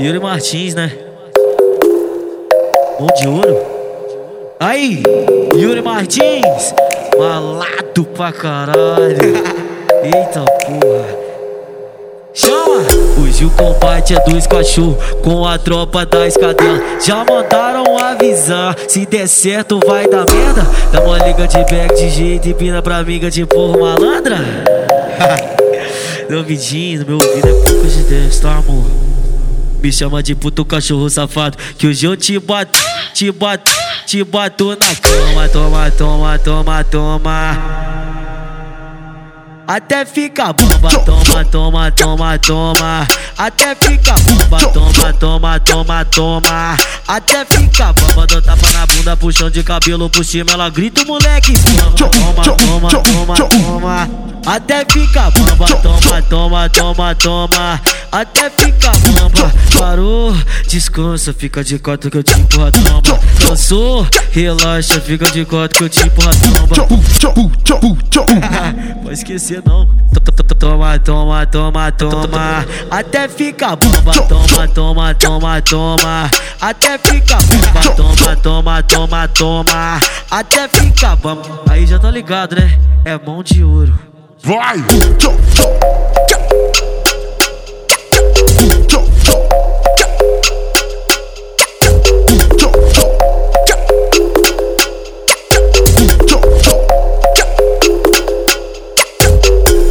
Yuri Martins, né? Mão de ouro. Aí, Yuri Martins, malado pra caralho. Eita porra. Chama! Hoje o combate é dois cachorros com a tropa da escadela. Já mandaram avisar, se der certo vai dar merda. Dá uma liga de back de jeito e pina pra amiga de porra malandra. Meu vidinho, meu ouvido é pouco de Deus, tá amor? Me chama de puto cachorro safado Que hoje eu te bato, te bato, te bato na cama Toma, toma, toma, toma até fica bomba, toma, toma, toma, toma. Até fica bomba, toma, toma, toma, toma. Até fica bomba, dou tapa na bunda, puxão de cabelo por cima, ela grita, moleque, toma, toma, toma, toma, toma. Até fica bomba, toma, toma, toma, toma. Até fica bomba, parou, descansa, fica de cota que eu te empurro a tromba. Cansou, relaxa, fica de cota que eu te empurro a tromba. Pode esquecer não. Toma, toma, toma, toma. Até fica bomba, toma, toma, toma, toma. Até fica bomba, toma, toma, toma, toma. Até fica bomba. Aí já tá ligado, né? É mão de ouro. Vai!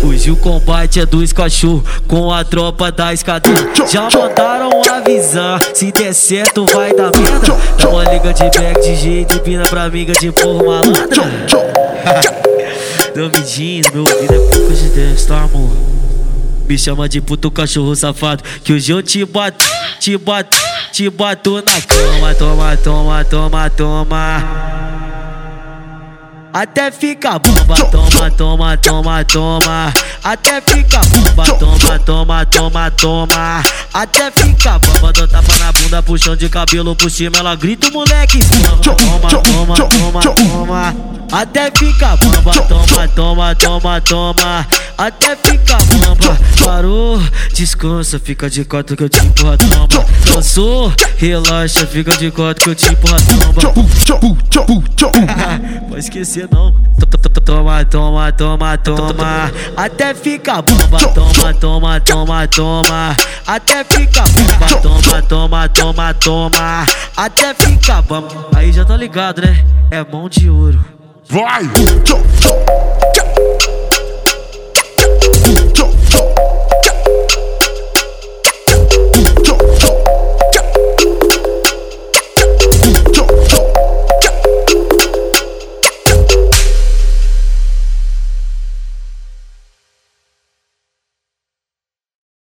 Hoje o combate é dos cachorros com a tropa da escadinha. Já mandaram avisar, se der certo vai dar merda. Dá uma liga de back de jeito e pina pra amiga de porra malandra. Meu ouvido é pouco de Deus, tá amor? Me chama de puto cachorro safado Que hoje eu te bato, te bato, te bato na cama Toma, toma, toma, toma até fica bomba, toma, toma, toma, toma. Até fica bomba, toma, toma, toma, toma. Até fica bomba, dou tapa na bunda, puxão de cabelo por cima, ela grita, moleque, toma, toma, toma, toma, toma. Até fica bomba, toma, toma, toma, toma. Até fica bomba, parou, descansa, fica de cota que eu te empurro a tromba. Cansou, relaxa, fica de cota que eu te empurro a tromba. Pode esquecer não. Toma, toma, toma, toma. Até fica bomba, toma, toma, toma, toma. Até fica bomba, toma, toma, toma, toma. Até fica bomba. Aí já tá ligado, né? É mão de ouro. Vai!